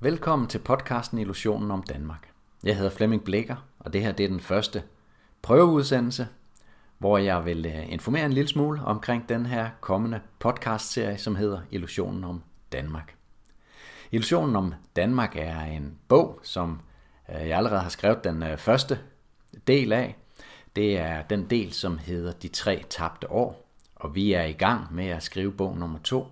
Velkommen til podcasten Illusionen om Danmark. Jeg hedder Flemming Blikker, og det her det er den første prøveudsendelse, hvor jeg vil øh, informere en lille smule omkring den her kommende podcastserie, som hedder Illusionen om Danmark. Illusionen om Danmark er en bog, som øh, jeg allerede har skrevet den øh, første del af. Det er den del, som hedder De tre tabte år, og vi er i gang med at skrive bog nummer to,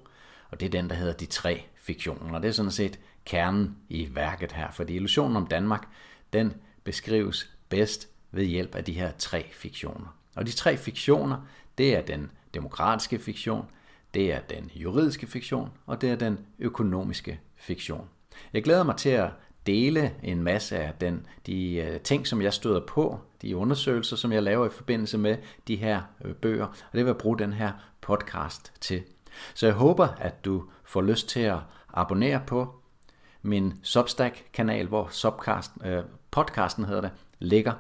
og det er den, der hedder De tre fiktioner. Og det er sådan set kernen i værket her, fordi illusionen om Danmark, den beskrives bedst ved hjælp af de her tre fiktioner. Og de tre fiktioner, det er den demokratiske fiktion, det er den juridiske fiktion, og det er den økonomiske fiktion. Jeg glæder mig til at dele en masse af den, de øh, ting, som jeg støder på, de undersøgelser, som jeg laver i forbindelse med de her øh, bøger, og det vil jeg bruge den her podcast til. Så jeg håber, at du får lyst til at abonnere på min Substack-kanal, hvor Subcast, øh, podcasten hedder det, ligger.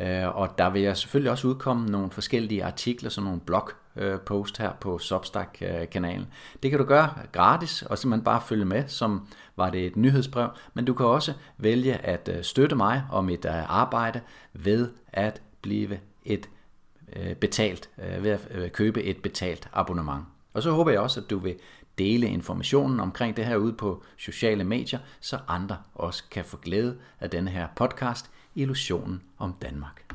Øh, og der vil jeg selvfølgelig også udkomme nogle forskellige artikler, sådan nogle blogpost øh, her på Substack-kanalen. Det kan du gøre gratis, og simpelthen bare følge med, som var det et nyhedsbrev. Men du kan også vælge at øh, støtte mig og mit øh, arbejde ved at blive et øh, betalt, ved at købe et betalt abonnement. Og så håber jeg også, at du vil dele informationen omkring det her ud på sociale medier, så andre også kan få glæde af denne her podcast, Illusionen om Danmark.